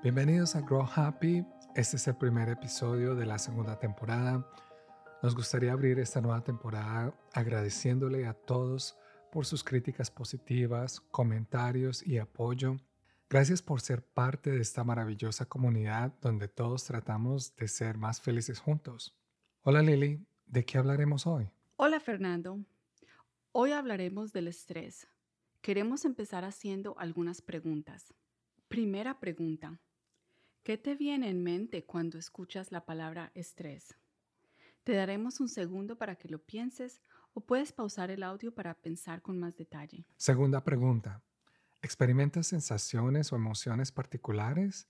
Bienvenidos a Grow Happy. Este es el primer episodio de la segunda temporada. Nos gustaría abrir esta nueva temporada agradeciéndole a todos por sus críticas positivas, comentarios y apoyo. Gracias por ser parte de esta maravillosa comunidad donde todos tratamos de ser más felices juntos. Hola Lili, ¿de qué hablaremos hoy? Hola Fernando, hoy hablaremos del estrés. Queremos empezar haciendo algunas preguntas. Primera pregunta. ¿Qué te viene en mente cuando escuchas la palabra estrés? Te daremos un segundo para que lo pienses o puedes pausar el audio para pensar con más detalle. Segunda pregunta. ¿Experimentas sensaciones o emociones particulares?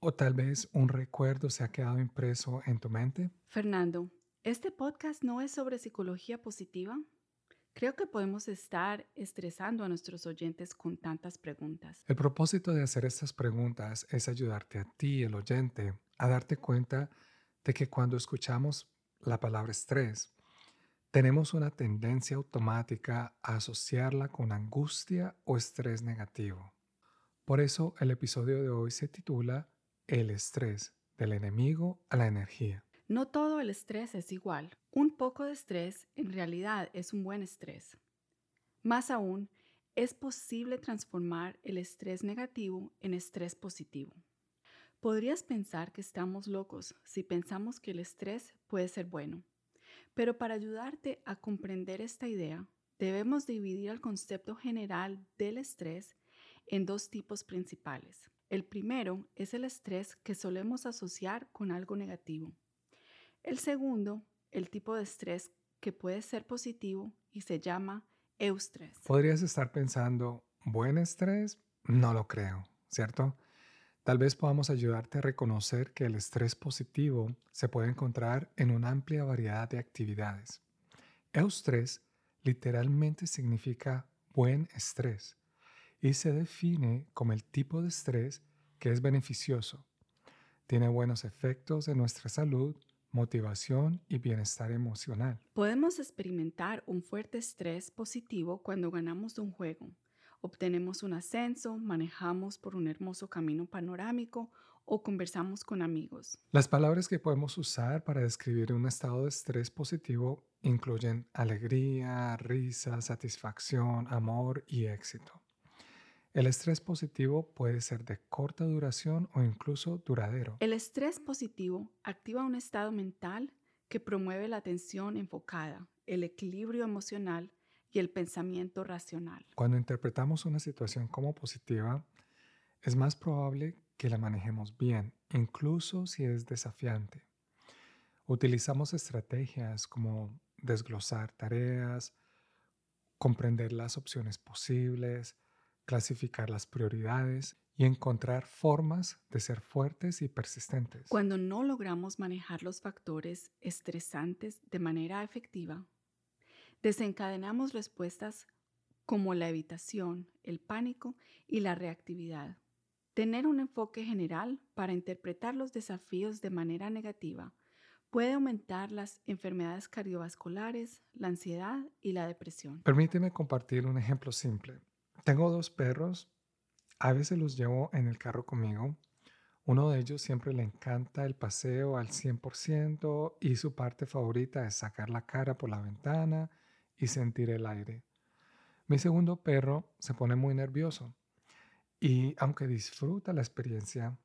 ¿O tal vez un recuerdo se ha quedado impreso en tu mente? Fernando, ¿este podcast no es sobre psicología positiva? Creo que podemos estar estresando a nuestros oyentes con tantas preguntas. El propósito de hacer estas preguntas es ayudarte a ti, el oyente, a darte cuenta de que cuando escuchamos la palabra estrés, tenemos una tendencia automática a asociarla con angustia o estrés negativo. Por eso el episodio de hoy se titula El estrés, del enemigo a la energía. No todo el estrés es igual. Un poco de estrés en realidad es un buen estrés. Más aún, es posible transformar el estrés negativo en estrés positivo. Podrías pensar que estamos locos si pensamos que el estrés puede ser bueno. Pero para ayudarte a comprender esta idea, debemos dividir el concepto general del estrés en dos tipos principales. El primero es el estrés que solemos asociar con algo negativo. El segundo, el tipo de estrés que puede ser positivo y se llama eustrés. Podrías estar pensando, ¿buen estrés? No lo creo, ¿cierto? Tal vez podamos ayudarte a reconocer que el estrés positivo se puede encontrar en una amplia variedad de actividades. Eustrés literalmente significa buen estrés y se define como el tipo de estrés que es beneficioso. Tiene buenos efectos en nuestra salud, motivación y bienestar emocional. Podemos experimentar un fuerte estrés positivo cuando ganamos un juego obtenemos un ascenso, manejamos por un hermoso camino panorámico o conversamos con amigos. Las palabras que podemos usar para describir un estado de estrés positivo incluyen alegría, risa, satisfacción, amor y éxito. El estrés positivo puede ser de corta duración o incluso duradero. El estrés positivo activa un estado mental que promueve la atención enfocada, el equilibrio emocional, y el pensamiento racional. Cuando interpretamos una situación como positiva, es más probable que la manejemos bien, incluso si es desafiante. Utilizamos estrategias como desglosar tareas, comprender las opciones posibles, clasificar las prioridades y encontrar formas de ser fuertes y persistentes. Cuando no logramos manejar los factores estresantes de manera efectiva, desencadenamos respuestas como la evitación, el pánico y la reactividad. Tener un enfoque general para interpretar los desafíos de manera negativa puede aumentar las enfermedades cardiovasculares, la ansiedad y la depresión. Permíteme compartir un ejemplo simple. Tengo dos perros, a veces los llevo en el carro conmigo. Uno de ellos siempre le encanta el paseo al 100% y su parte favorita es sacar la cara por la ventana y sentir el aire. Mi segundo perro se pone muy nervioso y aunque disfruta la experiencia,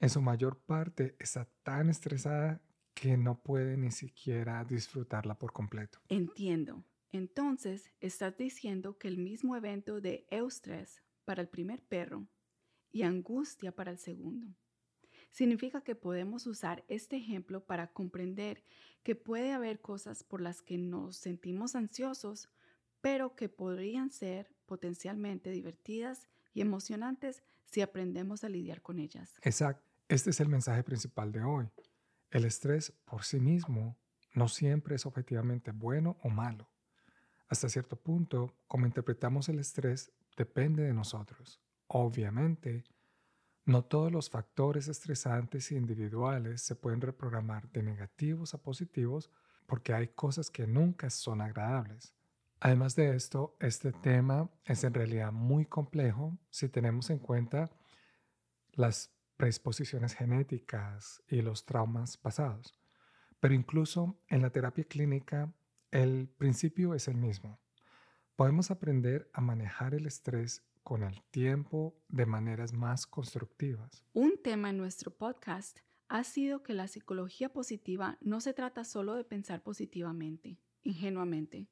en su mayor parte está tan estresada que no puede ni siquiera disfrutarla por completo. Entiendo. Entonces, estás diciendo que el mismo evento de eustrés para el primer perro y angustia para el segundo Significa que podemos usar este ejemplo para comprender que puede haber cosas por las que nos sentimos ansiosos, pero que podrían ser potencialmente divertidas y emocionantes si aprendemos a lidiar con ellas. Exacto. Este es el mensaje principal de hoy. El estrés por sí mismo no siempre es objetivamente bueno o malo. Hasta cierto punto, como interpretamos el estrés depende de nosotros. Obviamente, no todos los factores estresantes individuales se pueden reprogramar de negativos a positivos porque hay cosas que nunca son agradables. Además de esto, este tema es en realidad muy complejo si tenemos en cuenta las predisposiciones genéticas y los traumas pasados. Pero incluso en la terapia clínica, el principio es el mismo. Podemos aprender a manejar el estrés con el tiempo de maneras más constructivas. Un tema en nuestro podcast ha sido que la psicología positiva no se trata solo de pensar positivamente, ingenuamente,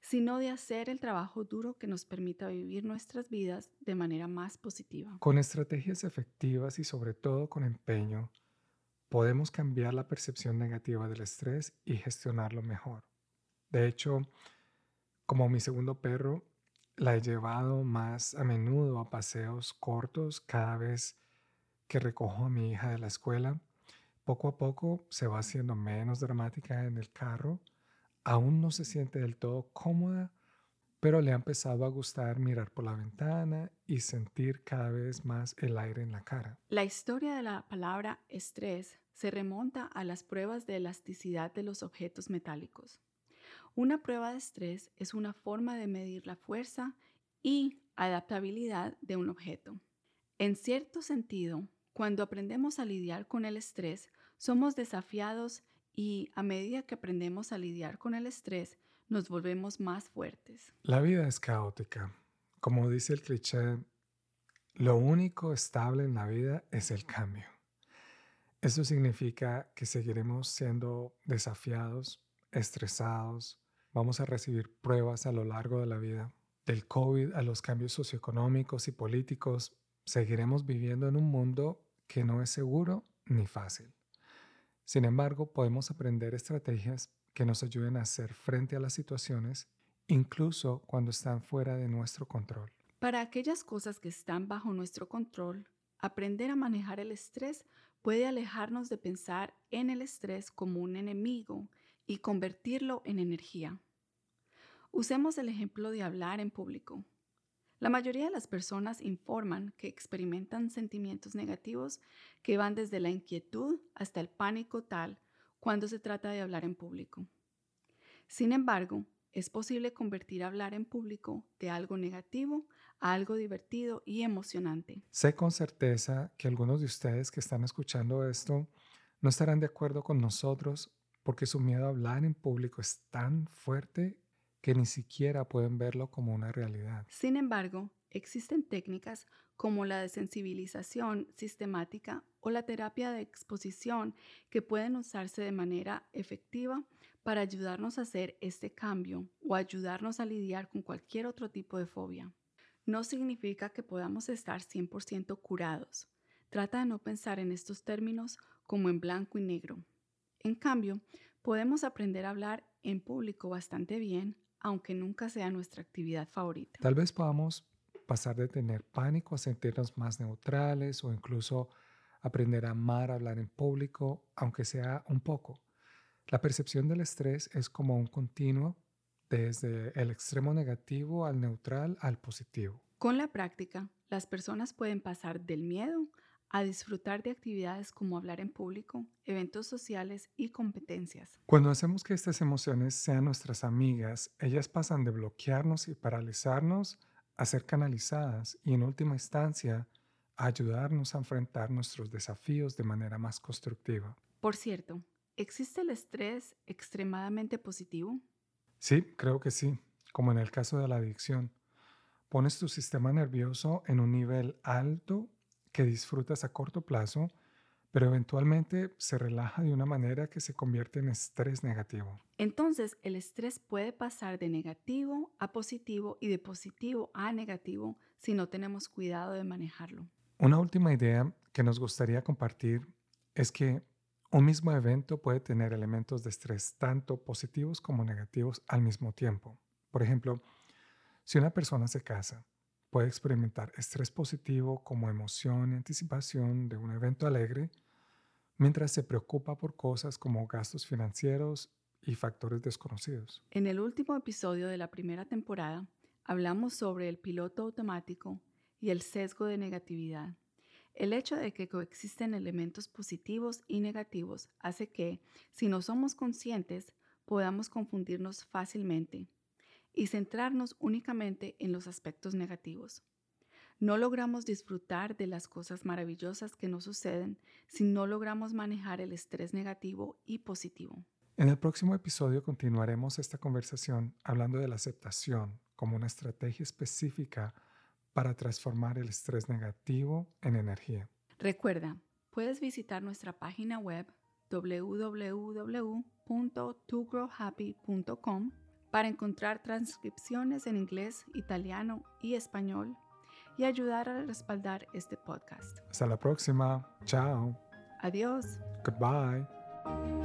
sino de hacer el trabajo duro que nos permita vivir nuestras vidas de manera más positiva. Con estrategias efectivas y sobre todo con empeño, podemos cambiar la percepción negativa del estrés y gestionarlo mejor. De hecho, como mi segundo perro, la he llevado más a menudo a paseos cortos cada vez que recojo a mi hija de la escuela. Poco a poco se va haciendo menos dramática en el carro. Aún no se siente del todo cómoda, pero le ha empezado a gustar mirar por la ventana y sentir cada vez más el aire en la cara. La historia de la palabra estrés se remonta a las pruebas de elasticidad de los objetos metálicos. Una prueba de estrés es una forma de medir la fuerza y adaptabilidad de un objeto. En cierto sentido, cuando aprendemos a lidiar con el estrés, somos desafiados y a medida que aprendemos a lidiar con el estrés, nos volvemos más fuertes. La vida es caótica. Como dice el cliché, lo único estable en la vida es el cambio. Eso significa que seguiremos siendo desafiados, estresados, Vamos a recibir pruebas a lo largo de la vida. Del COVID a los cambios socioeconómicos y políticos, seguiremos viviendo en un mundo que no es seguro ni fácil. Sin embargo, podemos aprender estrategias que nos ayuden a hacer frente a las situaciones, incluso cuando están fuera de nuestro control. Para aquellas cosas que están bajo nuestro control, aprender a manejar el estrés puede alejarnos de pensar en el estrés como un enemigo y convertirlo en energía. Usemos el ejemplo de hablar en público. La mayoría de las personas informan que experimentan sentimientos negativos que van desde la inquietud hasta el pánico tal cuando se trata de hablar en público. Sin embargo, es posible convertir hablar en público de algo negativo a algo divertido y emocionante. Sé con certeza que algunos de ustedes que están escuchando esto no estarán de acuerdo con nosotros porque su miedo a hablar en público es tan fuerte que ni siquiera pueden verlo como una realidad. Sin embargo, existen técnicas como la desensibilización sistemática o la terapia de exposición que pueden usarse de manera efectiva para ayudarnos a hacer este cambio o ayudarnos a lidiar con cualquier otro tipo de fobia. No significa que podamos estar 100% curados. Trata de no pensar en estos términos como en blanco y negro. En cambio, podemos aprender a hablar en público bastante bien aunque nunca sea nuestra actividad favorita. Tal vez podamos pasar de tener pánico a sentirnos más neutrales o incluso aprender a amar hablar en público, aunque sea un poco. La percepción del estrés es como un continuo desde el extremo negativo al neutral al positivo. Con la práctica, las personas pueden pasar del miedo a disfrutar de actividades como hablar en público, eventos sociales y competencias. Cuando hacemos que estas emociones sean nuestras amigas, ellas pasan de bloquearnos y paralizarnos a ser canalizadas y en última instancia a ayudarnos a enfrentar nuestros desafíos de manera más constructiva. Por cierto, ¿existe el estrés extremadamente positivo? Sí, creo que sí, como en el caso de la adicción. Pones tu sistema nervioso en un nivel alto que disfrutas a corto plazo, pero eventualmente se relaja de una manera que se convierte en estrés negativo. Entonces, el estrés puede pasar de negativo a positivo y de positivo a negativo si no tenemos cuidado de manejarlo. Una última idea que nos gustaría compartir es que un mismo evento puede tener elementos de estrés tanto positivos como negativos al mismo tiempo. Por ejemplo, si una persona se casa, puede experimentar estrés positivo como emoción y anticipación de un evento alegre, mientras se preocupa por cosas como gastos financieros y factores desconocidos. En el último episodio de la primera temporada, hablamos sobre el piloto automático y el sesgo de negatividad. El hecho de que coexisten elementos positivos y negativos hace que, si no somos conscientes, podamos confundirnos fácilmente y centrarnos únicamente en los aspectos negativos. No logramos disfrutar de las cosas maravillosas que nos suceden si no logramos manejar el estrés negativo y positivo. En el próximo episodio continuaremos esta conversación hablando de la aceptación como una estrategia específica para transformar el estrés negativo en energía. Recuerda, puedes visitar nuestra página web www.togrowhappy.com para encontrar transcripciones en inglés, italiano y español y ayudar a respaldar este podcast. Hasta la próxima. Chao. Adiós. Goodbye.